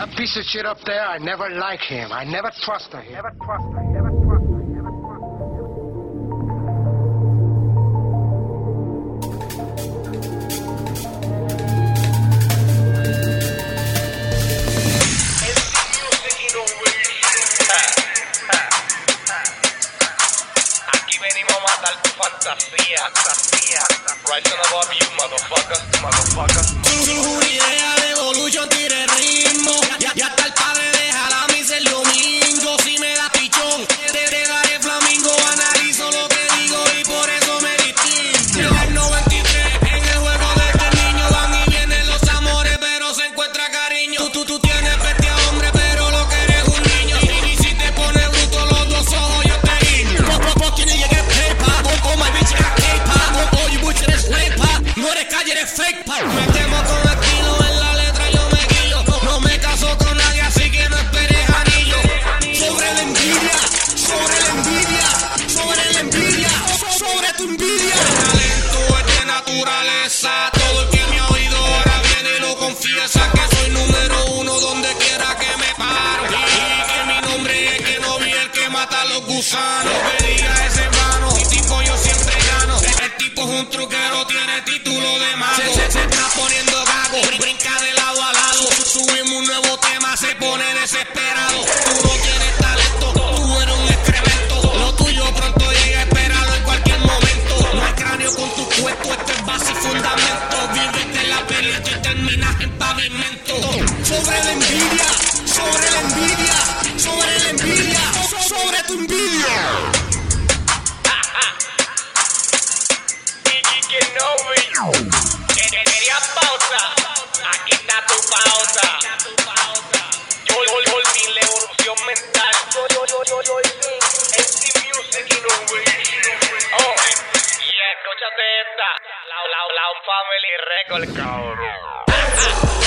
That piece of shit up there, I never like him. I never trust him. Never trust him. Never trust him. Never trust him. Aquí venimos a matar tu fantasía, fantasía. Right on above you, motherfucker, motherfucker. Eres fake, pa. Me quemo con estilo en la letra, yo me guillo. No me caso con nadie, así que no esperes anillo. Sobre la envidia, sobre la envidia, sobre la envidia, sobre tu envidia. El talento es de naturaleza. Todo el que me ha oído ahora viene y lo confiesa que soy número uno donde quiera que me paro. Y que mi nombre es que no vi el que mata a los gusanos. Pavimento. Sobre la envidia, sobre la envidia, sobre la envidia, sobre tu envidia. Gigi Kenobi. Que que querías pausa. Aquí está tu pausa. Yo vol- volví la evolución mental. Yo, yo, yo, yo, yo, MC Music Innovation. Oh, y escúchate esta. La, la, la Family Record. ah.